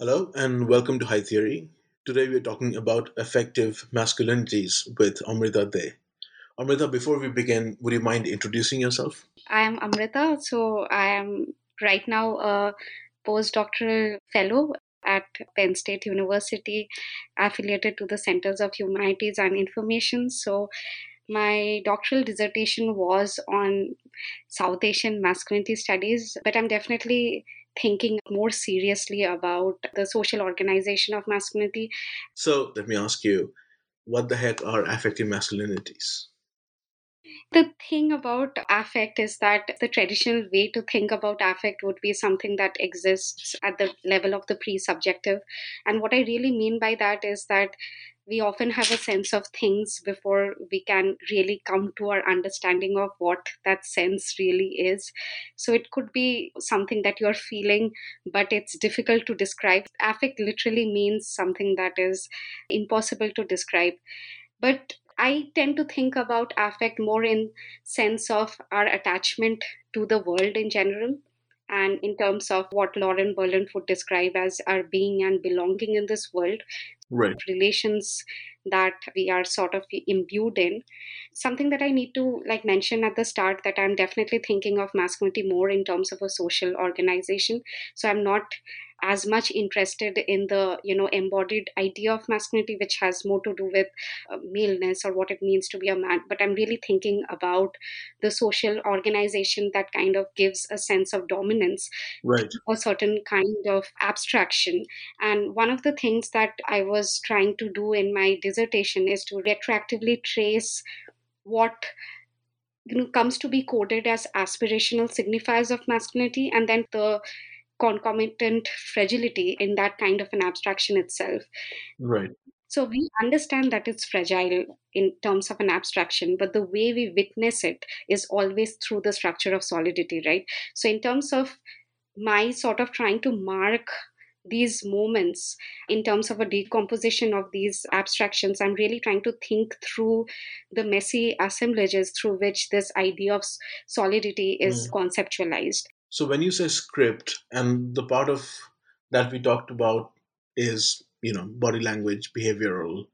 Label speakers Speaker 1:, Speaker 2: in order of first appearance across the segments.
Speaker 1: Hello, and welcome to High Theory. Today we're talking about affective masculinities with Amrita De. Amrita, before we begin, would you mind introducing yourself?
Speaker 2: I am Amrita. So I am right now a postdoctoral fellow at Penn State University, affiliated to the Centers of Humanities and Information. So my doctoral dissertation was on South Asian masculinity studies, but I'm definitely thinking more seriously about the social organization of masculinity.
Speaker 1: So let me ask you, what the heck are affective masculinities?
Speaker 2: The thing about affect is that the traditional way to think about affect would be something that exists at the level of the pre subjective. And what I really mean by that is that we often have a sense of things before we can really come to our understanding of what that sense really is. So it could be something that you're feeling, but it's difficult to describe. Affect literally means something that is impossible to describe. But I tend to think about affect more in sense of our attachment to the world in general and in terms of what Lauren Berlant would describe as our being and belonging in this world.
Speaker 1: Right.
Speaker 2: relations that we are sort of imbued in. Something that i need to like mention at the start that i'm definitely thinking of masculinity more in terms of a social organization. So i'm not as much interested in the you know embodied idea of masculinity which has more to do with uh, maleness or what it means to be a man. But i'm really thinking about the social organization that kind of gives a sense of dominance
Speaker 1: right.
Speaker 2: a certain kind of abstraction. And one of the things that i was trying to do in my dissertation is to retroactively trace what you know comes to be coded as aspirational signifiers of masculinity and then the concomitant fragility in that kind of an abstraction itself.
Speaker 1: Right.
Speaker 2: So we understand that it's fragile in terms of an abstraction, but the way we witness it is always through the structure of solidity, right? So, in terms of my sort of trying to mark these moments in terms of a decomposition of these abstractions i'm really trying to think through the messy assemblages through which this idea of solidity is mm. conceptualized
Speaker 1: so when you say script, and the part of that we talked about is you know body language, behavioral,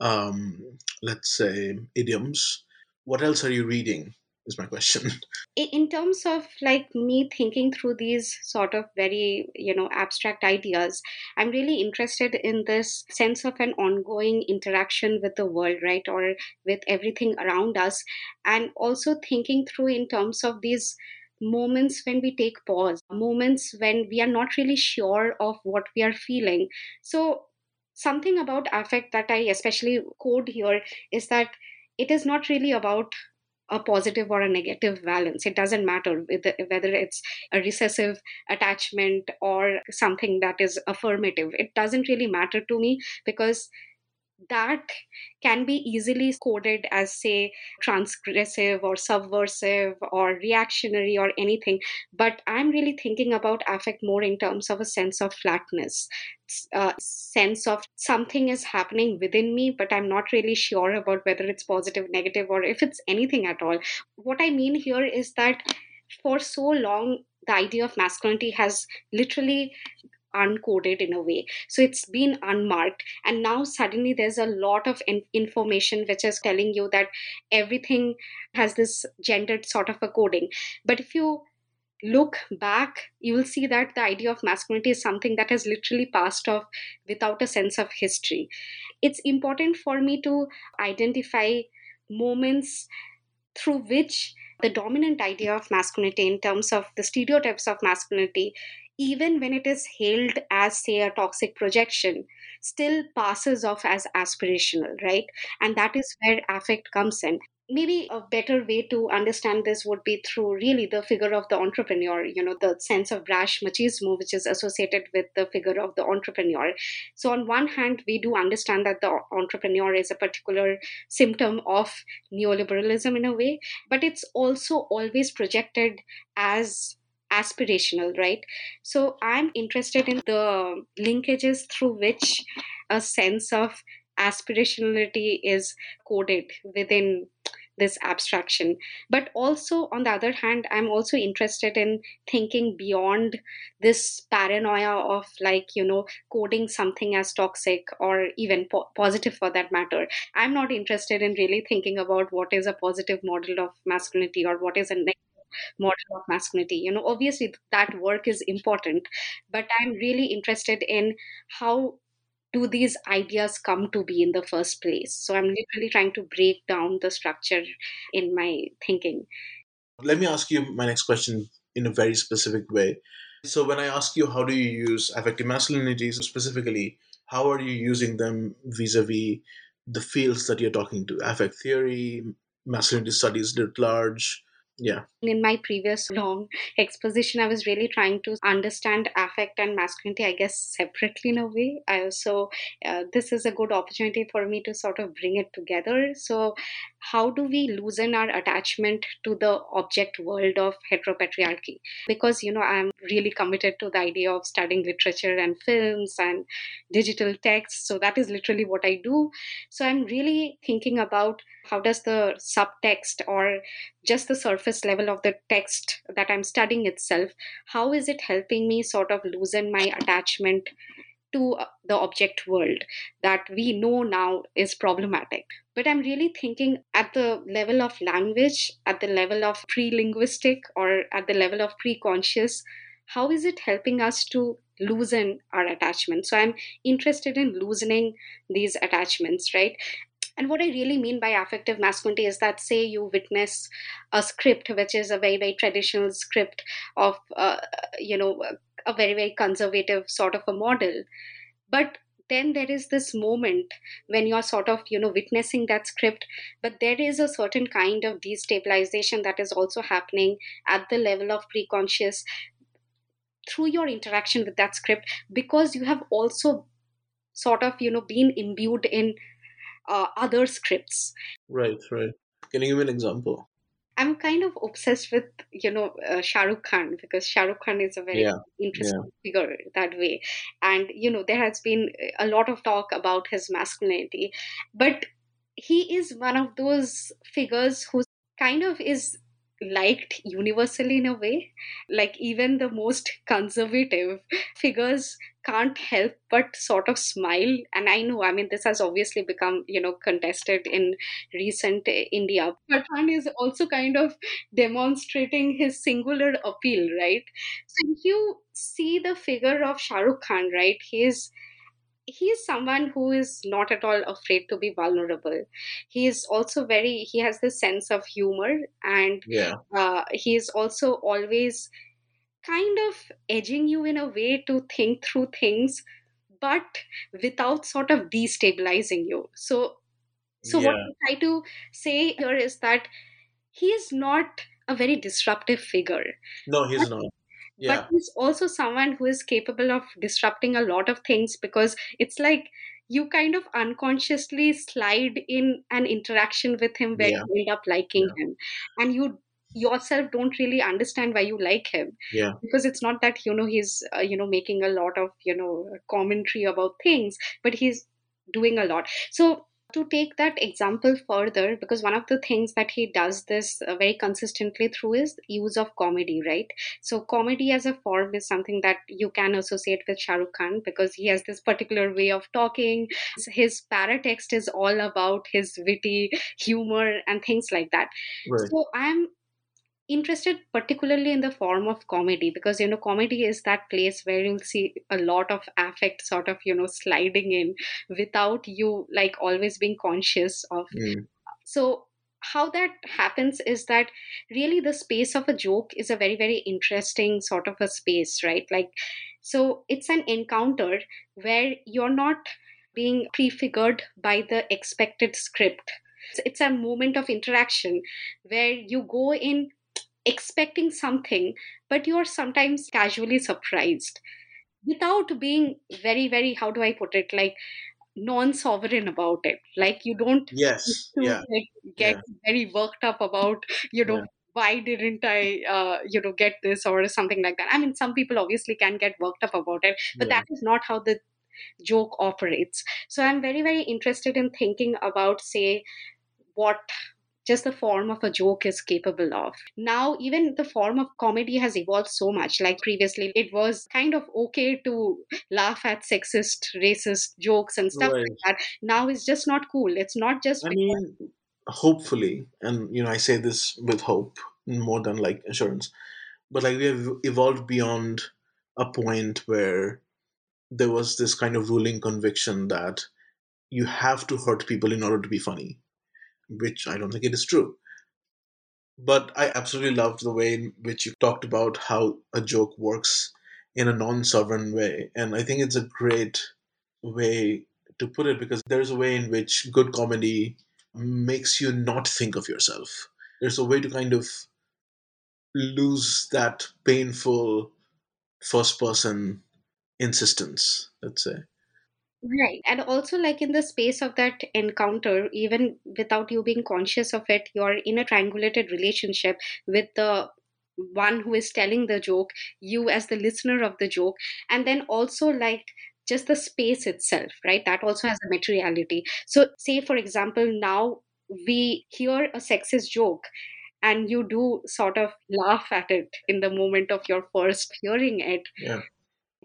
Speaker 1: um, let's say idioms. What else are you reading? Is my question.
Speaker 2: In terms of like me thinking through these sort of very you know abstract ideas, I'm really interested in this sense of an ongoing interaction with the world, right, or with everything around us, and also thinking through in terms of these moments when we take pause, moments when we are not really sure of what we are feeling. So, something about affect that I especially code here is that it is not really about a positive or a negative valence. It doesn't matter whether it's a recessive attachment or something that is affirmative. It doesn't really matter to me because that can be easily coded as, say, transgressive or subversive or reactionary or anything. But I'm really thinking about affect more in terms of a sense of flatness, a uh, sense of something is happening within me, but I'm not really sure about whether it's positive, negative, or if it's anything at all. What I mean here is that for so long, the idea of masculinity has literally uncoded in a way. So it's been unmarked. And now suddenly there's a lot of in- information which is telling you that everything has this gendered sort of a coding. But if you look back you will see that the idea of masculinity is something that has literally passed off without a sense of history. It's important for me to identify moments through which the dominant idea of masculinity in terms of the stereotypes of masculinity even when it is hailed as, say, a toxic projection, still passes off as aspirational, right? And that is where affect comes in. Maybe a better way to understand this would be through really the figure of the entrepreneur, you know, the sense of brash machismo, which is associated with the figure of the entrepreneur. So, on one hand, we do understand that the entrepreneur is a particular symptom of neoliberalism in a way, but it's also always projected as aspirational, right? So I'm interested in the linkages through which a sense of aspirationality is coded within this abstraction but also on the other hand i'm also interested in thinking beyond this paranoia of like you know coding something as toxic or even po- positive for that matter i'm not interested in really thinking about what is a positive model of masculinity or what is a negative model of masculinity. You know obviously that work is important but i'm really interested in how do these ideas come to be in the first place? So i'm literally trying to break down the structure in my thinking.
Speaker 1: Let me ask you my next question in a very specific way. So when i ask you how do you use affective masculinities specifically how are you using them vis-a-vis the fields that you're talking to? Affect theory masculinity studies writ large yeah.
Speaker 2: In my previous long exposition, I was really trying to understand affect and masculinity, I guess, separately in a way. I also, uh, this is a good opportunity for me to sort of bring it together. So, how do we loosen our attachment to the object world of heteropatriarchy? Because, you know, I'm really committed to the idea of studying literature and films and digital text. So, that is literally what I do. So, I'm really thinking about how does the subtext or just the surface level of the text that i'm studying itself how is it helping me sort of loosen my attachment to uh, the object world that we know now is problematic. But I'm really thinking at the level of language, at the level of pre linguistic, or at the level of pre conscious, how is it helping us to loosen our attachment? So I'm interested in loosening these attachments, right? And what I really mean by affective masculinity is that, say, you witness a script, which is a very, very traditional script of, uh, you know, a very, very conservative sort of a model. But then there is this moment when you're sort of you know witnessing that script but there is a certain kind of destabilization that is also happening at the level of preconscious through your interaction with that script because you have also sort of you know been imbued in uh, other scripts.
Speaker 1: Right, right. Can you give an example?
Speaker 2: I'm kind of obsessed with you know uh, Shah Rukh Khan because Shah Rukh Khan is a very yeah, interesting yeah. figure that way, and you know there has been a lot of talk about his masculinity, but he is one of those figures who kind of is liked universally in a way. Like even the most conservative figures can't help but sort of smile. And i know i mean this has obviously become you know contested in recent india. But Khan is also kind of demonstrating his singular appeal right? So if you see the figure of Shah Rukh Khan right he is he is someone who is not at all afraid to be vulnerable he is also very he has this sense of humor and
Speaker 1: yeah.
Speaker 2: uh, he is also always kind of edging you in a way to think through things but without sort of destabilizing you so so yeah. what i try to say here is that he is not a very disruptive figure
Speaker 1: no he's not
Speaker 2: yeah. but he's also someone who is capable of disrupting a lot of things because it's like you kind of unconsciously slide in an interaction with him where
Speaker 1: Yeah.
Speaker 2: you end up liking
Speaker 1: Yeah.
Speaker 2: him and you yourself don't really understand why you like him
Speaker 1: Yeah.
Speaker 2: because it's not that you know he's uh, you know making a lot of you know commentary about things but he's doing a lot so to take that example further because one of the things that he does this uh, very consistently through is use of comedy right? So comedy as a form is something that you can associate with Shah Rukh Khan because he has this particular way of talking. His paratext is all about his witty humor and things like that.
Speaker 1: Right.
Speaker 2: so i'm interested particularly in the form of comedy because you know comedy is that place where you'll see a lot of affect sort of you know sliding in without you like always being conscious of.
Speaker 1: Mm.
Speaker 2: so how that happens is that really the space of a joke is a very very interesting sort of a space right? Like so it's an encounter where you're not being prefigured by the expected script. It's, it's a moment of interaction where you go in expecting something but you're sometimes casually surprised without being very very how do i put it like non-sovereign about it like you don't
Speaker 1: Yes. Yeah.
Speaker 2: like get
Speaker 1: Yeah.
Speaker 2: very worked up about you know
Speaker 1: Yeah.
Speaker 2: why didn't i uh, you know get this or something like that i mean some people obviously can get worked up about it but
Speaker 1: Yeah.
Speaker 2: that is not how the joke operates so i'm very very interested in thinking about say what just the form of a joke is capable of. Now, even the form of comedy has evolved so much. Like previously, it was kind of okay to laugh at sexist, racist jokes and stuff
Speaker 1: Right.
Speaker 2: like that. Now it's just not cool. It's not just
Speaker 1: I mean, hopefully, and you know, I say this with hope more than like assurance, but like we have evolved beyond a point where there was this kind of ruling conviction that you have to hurt people in order to be funny, which I don't think it is true. But I absolutely loved the way in which you talked about how a joke works in a non sovereign way. And I think it's a great way to put it because there's a way in which good comedy makes you not think of yourself. There's a way to kind of lose that painful first person insistence, let's say.
Speaker 2: Right. And also, like in the space of that encounter, even without you being conscious of it, you're in a triangulated relationship with the one who is telling the joke, you as the listener of the joke, and then also like just the space itself, right? That also has a materiality. So, say for example, now we hear a sexist joke and you do sort of laugh at it in the moment of your first hearing it
Speaker 1: Yeah.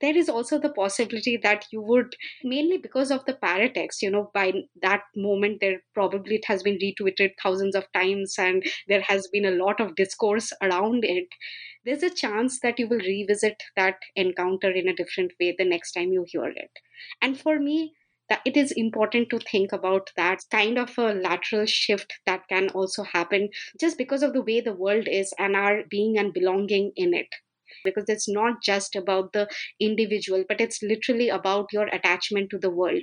Speaker 2: There is also the possibility that you would mainly because of the paratext you know by that moment there probably it has been retweeted thousands of times and there has been a lot of discourse around it there's a chance that you will revisit that encounter in a different way the next time you hear it. And for me that it is important to think about that kind of a lateral shift that can also happen just because of the way the world is and our being and belonging in it because it's not just about the individual but it's literally about your attachment to the world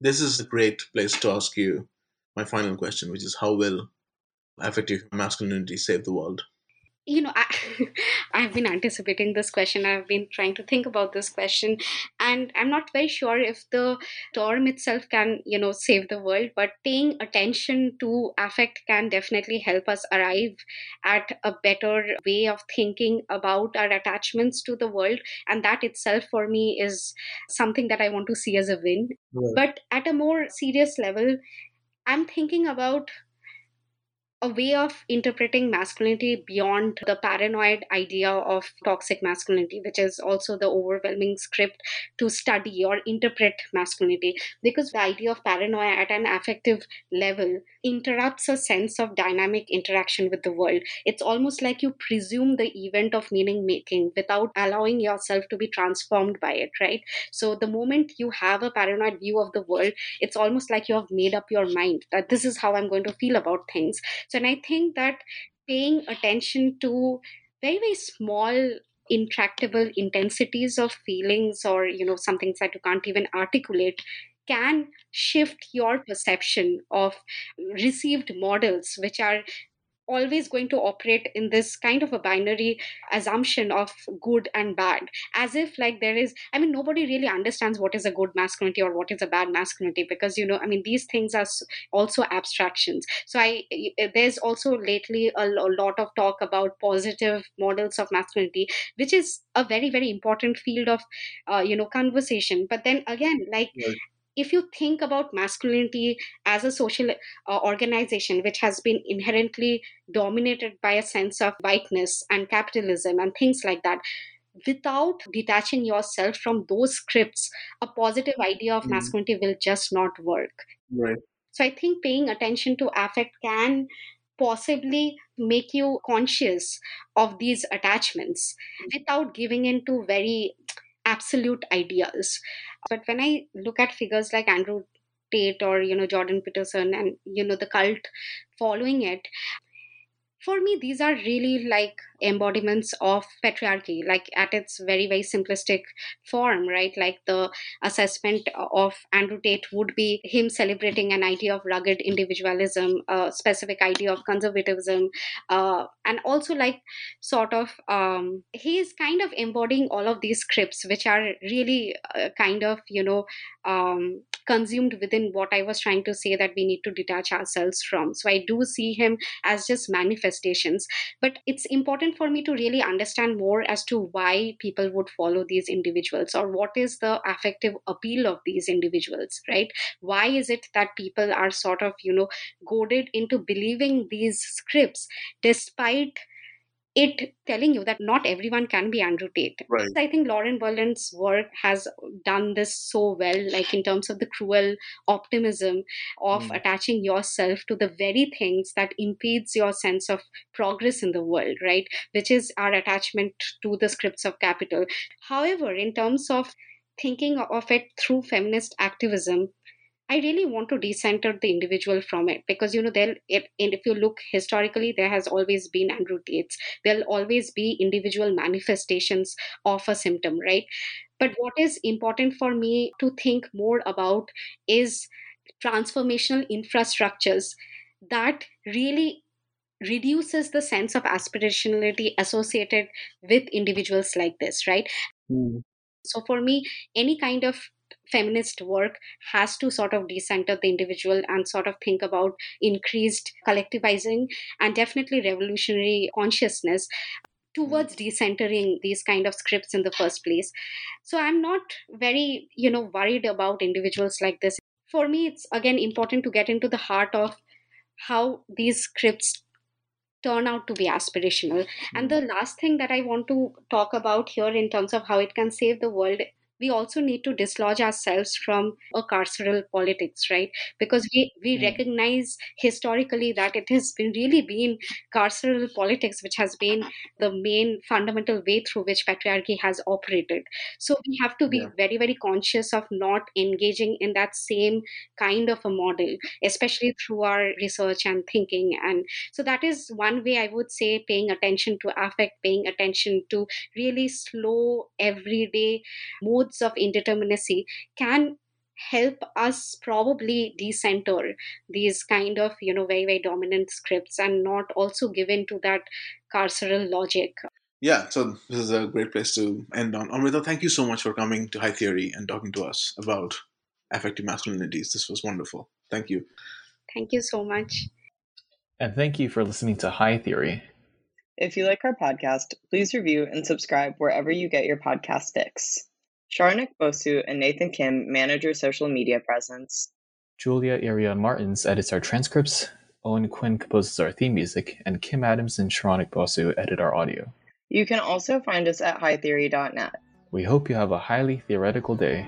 Speaker 1: This is a great place to ask you my final question, which is how will affective masculinity save the world?
Speaker 2: You know I, i've been anticipating this question. I've been trying to think about this question. And i'm not very sure if the term itself can you know save the world but paying attention to affect can definitely help us arrive at a better way of thinking about our attachments to the world. And that itself for me is something that i want to see as a win.
Speaker 1: Right.
Speaker 2: but at a more serious level i'm thinking about a way of interpreting masculinity beyond the paranoid idea of toxic masculinity, which is also the overwhelming script to study or interpret masculinity. Because the idea of paranoia at an affective level interrupts a sense of dynamic interaction with the world. It's almost like you presume the event of meaning making without allowing yourself to be transformed by it, right? So the moment you have a paranoid view of the world, it's almost like you have made up your mind that this is how I'm going to feel about things. So, and I think that paying attention to very, very small, intractable intensities of feelings or, you know, some things that you can't even articulate can shift your perception of received models, which are always going to operate in this kind of a binary assumption of good and bad. As if like there is i mean nobody really understands what is a good masculinity or what is a bad masculinity because you know i mean these things are also abstractions. So i there's also lately a, lot of talk about positive models of masculinity which is a very very important field of uh, you know conversation. But then again like right if you think about masculinity as a social uh, organization which has been inherently dominated by a sense of whiteness and capitalism and things like that without detaching yourself from those scripts a positive idea of mm. masculinity will just not work
Speaker 1: right
Speaker 2: so i think paying attention to affect can possibly make you conscious of these attachments without giving in to very absolute ideas but when I look at figures like Andrew Tate or you know Jordan Peterson and you know the cult following it, for me these are really like embodiments of patriarchy like at its very very simplistic form right? Like the assessment of andrew tate would be him celebrating an idea of rugged individualism a specific idea of conservatism uh, and also like sort of um, he is kind of embodying all of these scripts which are really uh, kind of you know um, consumed within what i was trying to say that we need to detach ourselves from. So i do see him as just manifestations. But it's important for me to really understand more as to why people would follow these individuals or what is the affective appeal of these individuals right? Why is it that people are sort of you know goaded into believing these scripts despite it telling you that not everyone can be Andrew Tate.
Speaker 1: Right.
Speaker 2: I think Lauren Berlant's work has done this so well, like in terms of the cruel optimism of mm. attaching yourself to the very things that impedes your sense of progress in the world, right? Which is our attachment to the scripts of capital. However, in terms of thinking of it through feminist activism, I really want to decenter the individual from it because you know there if, and if you look historically there has always been Andrew Tates there'll always be individual manifestations of a symptom right? But what is important for me to think more about is transformational infrastructures that really reduces the sense of aspirationality associated with individuals like this right? Mm. so for me any kind of feminist work has to sort of decenter the individual and sort of think about increased collectivizing and definitely revolutionary consciousness towards hmm. decentering these kind of scripts in the first place. So i'm not very you know worried about individuals like this. For me it's again important to get into the heart of how these scripts turn out to be aspirational. And the hmm. last thing that i want to talk about here in terms of how it can save the world we also need to dislodge ourselves from a carceral politics, right? Because we, we mm. recognize historically that it has been really been carceral politics which has been the main fundamental way through which patriarchy has operated. So we have to be yeah. very, very conscious of not engaging in that same kind of a model, especially through our research and thinking. And so that is one way I would say paying attention to affect, paying attention to really slow everyday modes modes of indeterminacy can help us probably decenter these kind of you know very very dominant scripts and not also give in to that carceral logic.
Speaker 1: Yeah so this is a great place to end on. Amrita thank you so much for coming to high theory and talking to us about affective masculinities. This was wonderful. Thank you.
Speaker 2: Thank you so much.
Speaker 3: And thank you for listening to high theory.
Speaker 4: If you like our podcast please review and subscribe wherever you get your podcast fix Saronik Bosu and Nathan Kim manage our social media presence.
Speaker 3: Julia Iria Martins edits our transcripts, Owen Quinn composes our theme music, and Kim Adams and Saronik Bosu edit our audio.
Speaker 4: You can also find us at hightheory.net.
Speaker 3: We hope you have a highly theoretical day.